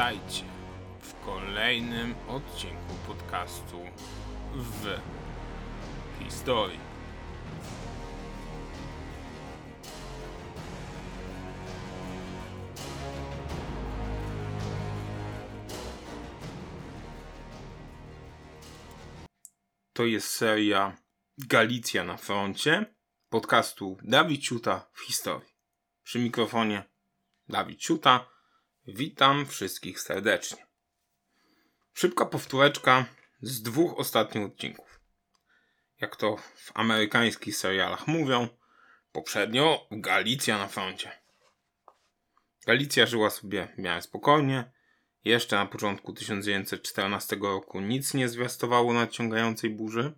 Witajcie w kolejnym odcinku podcastu w historii. To jest seria Galicja na froncie podcastu Dawid Ciuta w historii. Przy mikrofonie Dawid Ciuta. Witam wszystkich serdecznie. Szybka powtóreczka z dwóch ostatnich odcinków. Jak to w amerykańskich serialach mówią, poprzednio Galicja na froncie. Galicja żyła sobie w miarę spokojnie. Jeszcze na początku 1914 roku nic nie zwiastowało nadciągającej burzy.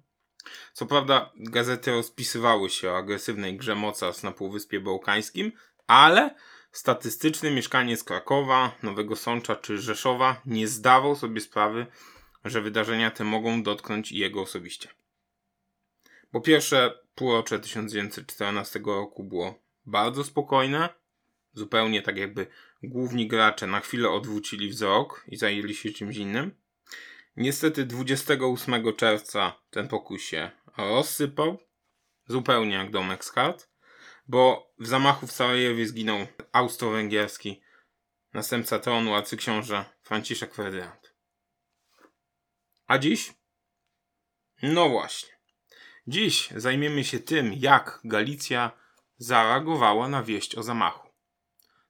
Co prawda gazety rozpisywały się o agresywnej grze mocarstw na Półwyspie Bałkańskim, ale statystyczny mieszkaniec Krakowa, Nowego Sącza czy Rzeszowa nie zdawał sobie sprawy, że wydarzenia te mogą dotknąć jego osobiście. Po pierwsze, półrocze 1914 roku było bardzo spokojne, zupełnie tak jakby główni gracze na chwilę odwrócili wzrok i zajęli się czymś innym. Niestety 28 czerwca ten pokój się rozsypał, zupełnie jak domek z kart, bo w zamachu w Sarajewie zginął austro-węgierski następca tronu arcyksiąże Franciszek Ferdynand. A dziś? No właśnie. Dziś zajmiemy się tym, jak Galicja zareagowała na wieść o zamachu.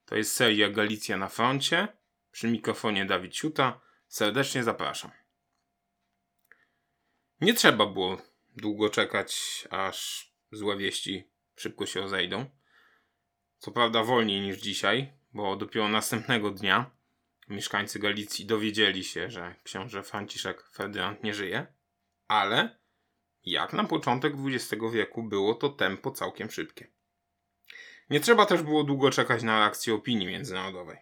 To jest seria Galicja na froncie. Przy mikrofonie Dawid Ciuta. Serdecznie zapraszam. Nie trzeba było długo czekać, aż złe wieści szybko się rozejdą. Co prawda wolniej niż dzisiaj, bo dopiero następnego dnia mieszkańcy Galicji dowiedzieli się, że książę Franciszek Ferdynand nie żyje, ale jak na początek XX wieku było to tempo całkiem szybkie. Nie trzeba też było długo czekać na reakcję opinii międzynarodowej.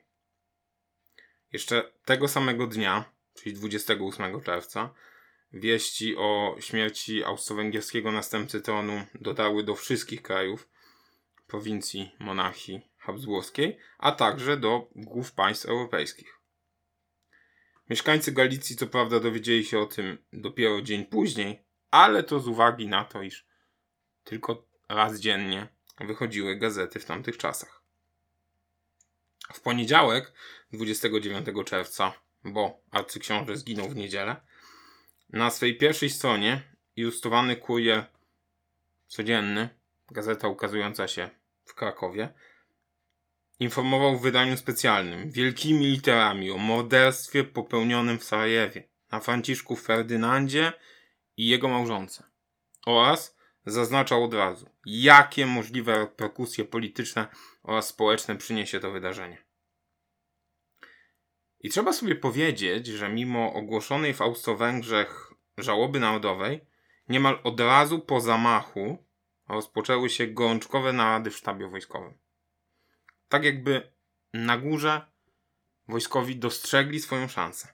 Jeszcze tego samego dnia, czyli 28 czerwca, wieści o śmierci austro-węgierskiego następcy tronu dotarły do wszystkich krajów prowincji monarchii habsburskiej, a także do głów państw europejskich. Mieszkańcy Galicji co prawda dowiedzieli się o tym dopiero dzień później, ale to z uwagi na to, iż tylko raz dziennie wychodziły gazety w tamtych czasach. W poniedziałek, 29 czerwca, bo arcyksiąże zginął w niedzielę, na swej pierwszej stronie ilustrowany kurier codzienny, gazeta ukazująca się w Krakowie, informował w wydaniu specjalnym wielkimi literami o morderstwie popełnionym w Sarajewie na Franciszku Ferdynandzie i jego małżonce oraz zaznaczał od razu, jakie możliwe reperkusje polityczne oraz społeczne przyniesie to wydarzenie. I trzeba sobie powiedzieć, że mimo ogłoszonej w Austro-Węgrzech żałoby narodowej, niemal od razu po zamachu rozpoczęły się gorączkowe narady w sztabie wojskowym. Tak jakby na górze wojskowi dostrzegli swoją szansę.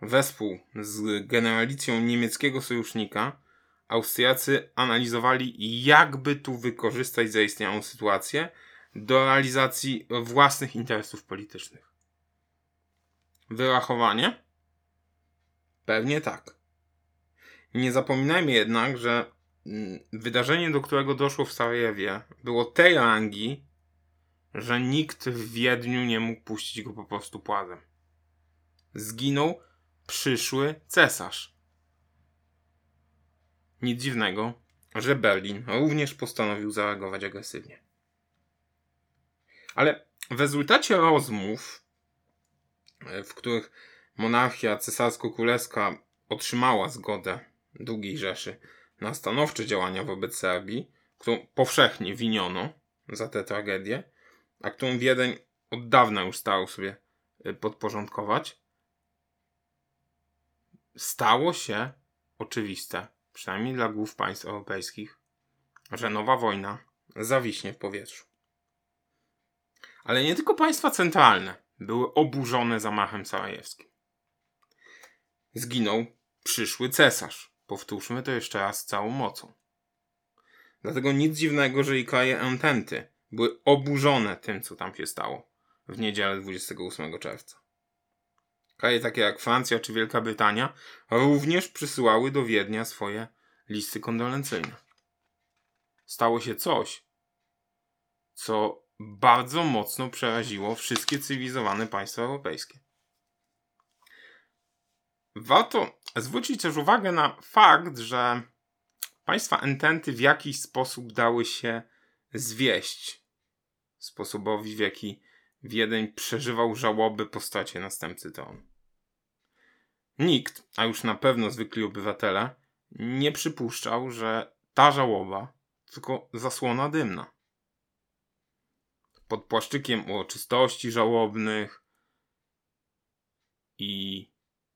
Wespół z generalicją niemieckiego sojusznika Austriacy analizowali, jakby tu wykorzystać zaistniałą sytuację do realizacji własnych interesów politycznych. Wyrachowanie? Pewnie tak. Nie zapominajmy jednak, że mm, wydarzenie, do którego doszło w Sarajewie, było tej rangi, że nikt w Wiedniu nie mógł puścić go po prostu płazem. Zginął przyszły cesarz. Nic dziwnego, że Berlin również postanowił zareagować agresywnie. Ale w rezultacie rozmów, w których monarchia cesarsko-królewska otrzymała zgodę II Rzeszy na stanowcze działania wobec Serbii, którą powszechnie winiono za tę tragedię, a którą Wiedeń od dawna już starał sobie e, podporządkować, stało się oczywiste, przynajmniej dla głów państw europejskich, że nowa wojna zawiśnie w powietrzu. Ale nie tylko państwa centralne były oburzone zamachem sarajewskim. Zginął przyszły cesarz. Powtórzmy to jeszcze raz z całą mocą. Dlatego nic dziwnego, że i kraje Ententy były oburzone tym, co tam się stało. w niedzielę 28 czerwca. Kraje takie jak Francja czy Wielka Brytania również przysyłały do Wiednia swoje listy kondolencyjne. Stało się coś, co bardzo mocno przeraziło wszystkie cywilizowane państwa europejskie. Warto zwrócić też uwagę na fakt, że państwa ententy w jakiś sposób dały się zwieść sposobowi, w jaki Wiedeń przeżywał żałoby po stracie następcy tronu. Nikt, a już na pewno zwykli obywatele, nie przypuszczał, że ta żałoba tylko zasłona dymna. Pod płaszczykiem uroczystości żałobnych i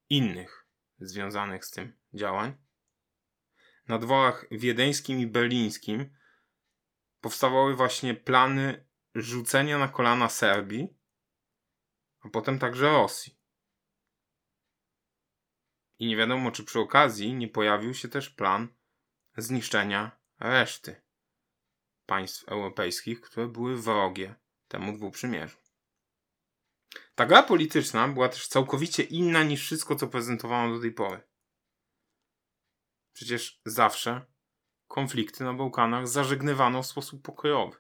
innych związanych z tym działań, na dworach wiedeńskim i berlińskim powstawały właśnie plany rzucenia na kolana Serbii, a potem także Rosji. I nie wiadomo, czy przy okazji nie pojawił się też plan zniszczenia reszty państw europejskich, które były wrogie temu dwuprzymierzu. Ta gra polityczna była też całkowicie inna niż wszystko, co prezentowano do tej pory. Przecież zawsze konflikty na Bałkanach zażegnywano w sposób pokojowy.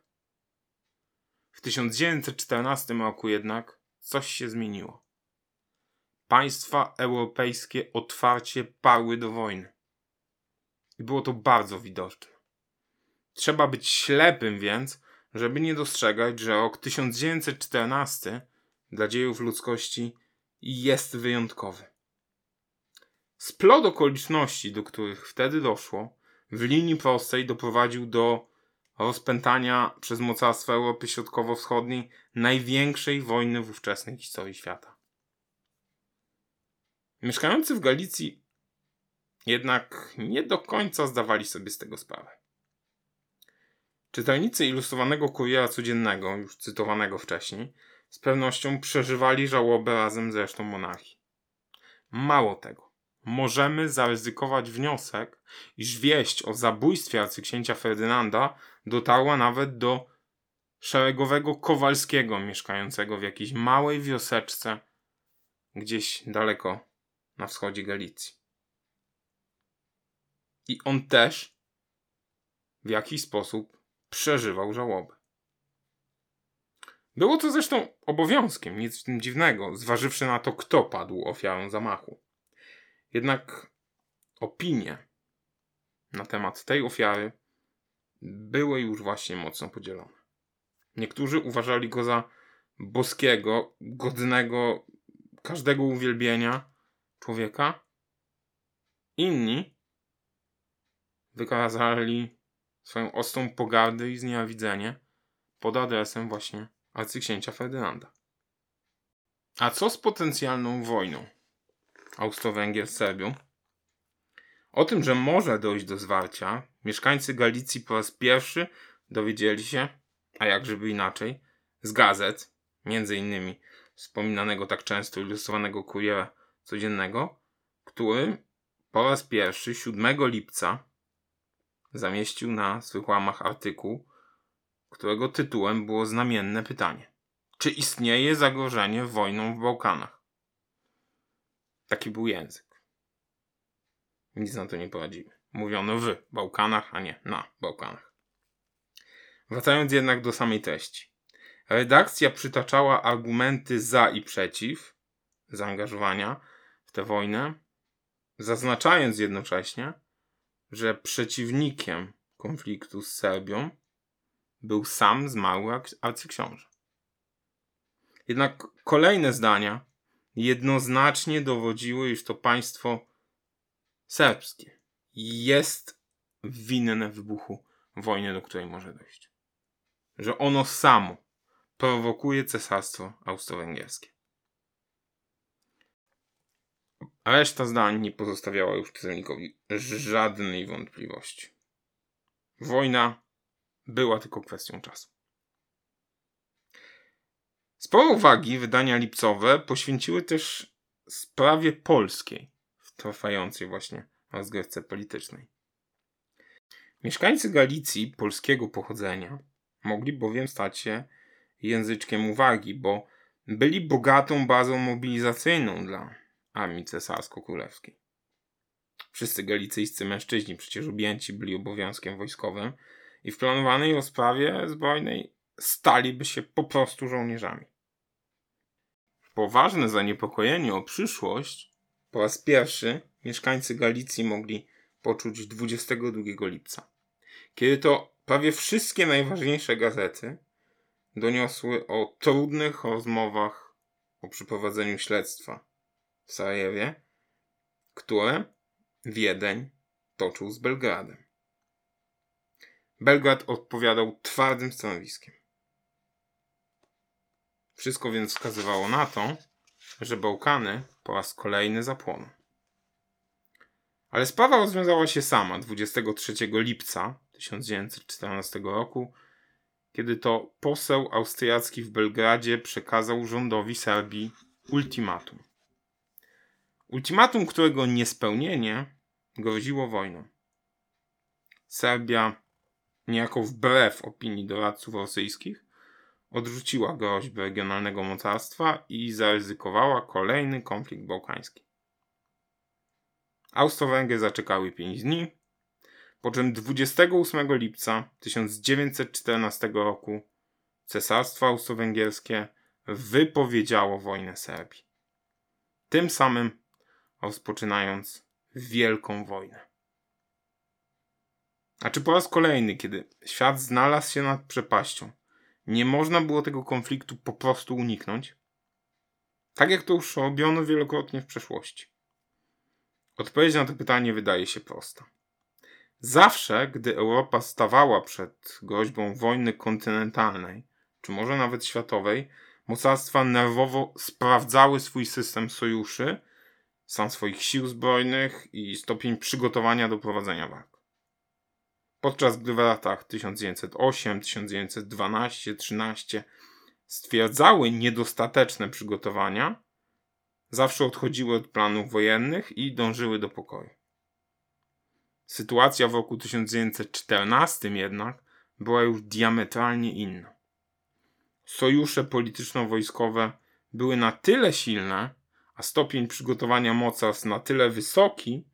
W 1914 roku jednak coś się zmieniło. Państwa europejskie otwarcie parły do wojny. I było to bardzo widoczne. Trzeba być ślepym więc, żeby nie dostrzegać, że rok 1914 dla dziejów ludzkości jest wyjątkowy. Splot okoliczności, do których wtedy doszło, w linii prostej doprowadził do rozpętania przez mocarstwa Europy Środkowo-Wschodniej największej wojny w ówczesnej historii świata. Mieszkający w Galicji jednak nie do końca zdawali sobie z tego sprawę. Czytelnicy ilustrowanego kuriera codziennego, już cytowanego wcześniej, z pewnością przeżywali żałobę razem z resztą monarchii. Mało tego, możemy zaryzykować wniosek, iż wieść o zabójstwie arcyksięcia Ferdynanda dotarła nawet do szeregowego Kowalskiego mieszkającego w jakiejś małej wioseczce gdzieś daleko na wschodzie Galicji. I on też w jakiś sposób przeżywał żałobę. Było to zresztą obowiązkiem, nic w tym dziwnego, zważywszy na to, kto padł ofiarą zamachu. Jednak opinie na temat tej ofiary były już właśnie mocno podzielone. Niektórzy uważali go za boskiego, godnego każdego uwielbienia człowieka. Inni wykazali swoją ostrą pogardę i znienawidzenie pod adresem właśnie arcyksięcia Ferdynanda. A co z potencjalną wojną Austro-Węgier z Serbią? O tym, że może dojść do zwarcia, mieszkańcy Galicji po raz pierwszy dowiedzieli się, a jak żeby inaczej, z gazet, między innymi wspominanego tak często ilustrowanego kuriera codziennego, który po raz pierwszy 7 lipca zamieścił na swych łamach artykuł, którego tytułem było znamienne pytanie: Czy istnieje zagrożenie wojną w Bałkanach? Taki był język. Nic na to nie poradzimy. Mówiono w Bałkanach, a nie na Bałkanach. Wracając jednak do samej treści. Redakcja przytaczała argumenty za i przeciw zaangażowania w tę wojnę, zaznaczając jednocześnie, że przeciwnikiem konfliktu z Serbią był sam zmarły arcyksiąże. Jednak kolejne zdania jednoznacznie dowodziły, iż to państwo serbskie jest winne wybuchu wojny, do której może dojść. Że ono samo prowokuje cesarstwo austro-węgierskie. Reszta zdań nie pozostawiała już czytelnikowi żadnej wątpliwości. Wojna była tylko kwestią czasu. Sporo uwagi wydania lipcowe poświęciły też sprawie polskiej w trwającej właśnie rozgrywce politycznej. Mieszkańcy Galicji polskiego pochodzenia mogli bowiem stać się języczkiem uwagi, bo byli bogatą bazą mobilizacyjną dla armii cesarsko-królewskiej. Wszyscy galicyjscy mężczyźni przecież objęci byli obowiązkiem wojskowym i w planowanej rozprawie zbrojnej staliby się po prostu żołnierzami. Poważne zaniepokojenie o przyszłość po raz pierwszy mieszkańcy Galicji mogli poczuć 22 lipca, kiedy to prawie wszystkie najważniejsze gazety doniosły o trudnych rozmowach o przeprowadzeniu śledztwa w Sarajewie, które Wiedeń toczył z Belgradem. Belgrad odpowiadał twardym stanowiskiem. Wszystko więc wskazywało na to, że Bałkany po raz kolejny zapłoną. Ale sprawa rozwiązała się sama 23 lipca 1914 roku, kiedy to poseł austriacki w Belgradzie przekazał rządowi Serbii ultimatum. Ultimatum, którego niespełnienie groziło wojną. Serbia, niejako wbrew opinii doradców rosyjskich, odrzuciła groźbę regionalnego mocarstwa i zaryzykowała kolejny konflikt bałkański. Austro-Węgry zaczekały 5 dni, po czym 28 lipca 1914 roku Cesarstwo Austro-Węgierskie wypowiedziało wojnę Serbii. Tym samym rozpoczynając wielką wojnę. A czy po raz kolejny, kiedy świat znalazł się nad przepaścią, nie można było tego konfliktu po prostu uniknąć? Tak jak to już robiono wielokrotnie w przeszłości. Odpowiedź na to pytanie wydaje się prosta. Zawsze, gdy Europa stawała przed groźbą wojny kontynentalnej, czy może nawet światowej, mocarstwa nerwowo sprawdzały swój system sojuszy, stan swoich sił zbrojnych i stopień przygotowania do prowadzenia walk. Podczas gdy w latach 1908, 1912, 13 stwierdzały niedostateczne przygotowania, zawsze odchodziły od planów wojennych i dążyły do pokoju. Sytuacja w roku 1914 jednak była już diametralnie inna. Sojusze polityczno-wojskowe były na tyle silne, a stopień przygotowania mocarstw na tyle wysoki,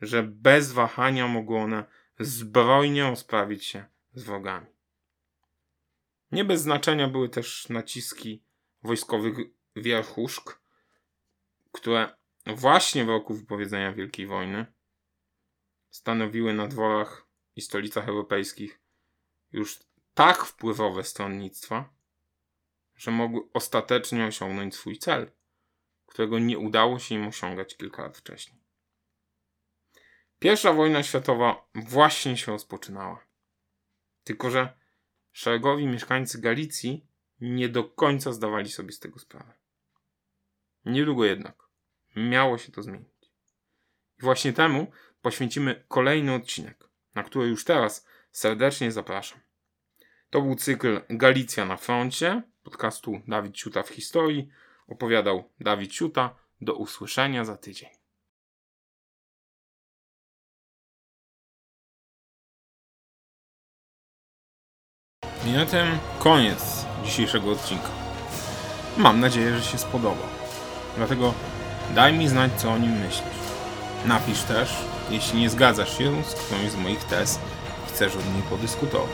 że bez wahania mogły one zbrojnie rozprawić się z wrogami. Nie bez znaczenia były też naciski wojskowych wierchuszk, które właśnie w roku wypowiedzenia Wielkiej Wojny stanowiły na dworach i stolicach europejskich już tak wpływowe stronnictwa, że mogły ostatecznie osiągnąć swój cel, którego nie udało się im osiągać kilka lat wcześniej. Pierwsza wojna światowa właśnie się rozpoczynała. Tylko, że szeregowi mieszkańcy Galicji nie do końca zdawali sobie z tego sprawę. Niedługo jednak miało się to zmienić. I właśnie temu poświęcimy kolejny odcinek, na który już teraz serdecznie zapraszam. To był cykl Galicja na froncie, podcastu Dawid Ciuta w historii. Opowiadał Dawid Ciuta. Do usłyszenia za tydzień. I na tym koniec dzisiejszego odcinka. Mam nadzieję, że się spodoba. Dlatego daj mi znać, co o nim myślisz. Napisz też, jeśli nie zgadzasz się z którąś z moich tez i chcesz od niej podyskutować.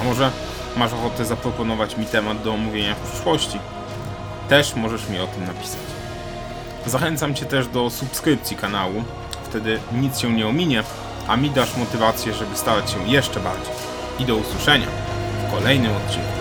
A może masz ochotę zaproponować mi temat do omówienia w przyszłości? Też możesz mi o tym napisać. Zachęcam Cię też do subskrypcji kanału, wtedy nic się nie ominie, a mi dasz motywację, żeby starać się jeszcze bardziej. I do usłyszenia w kolejnym odcinku.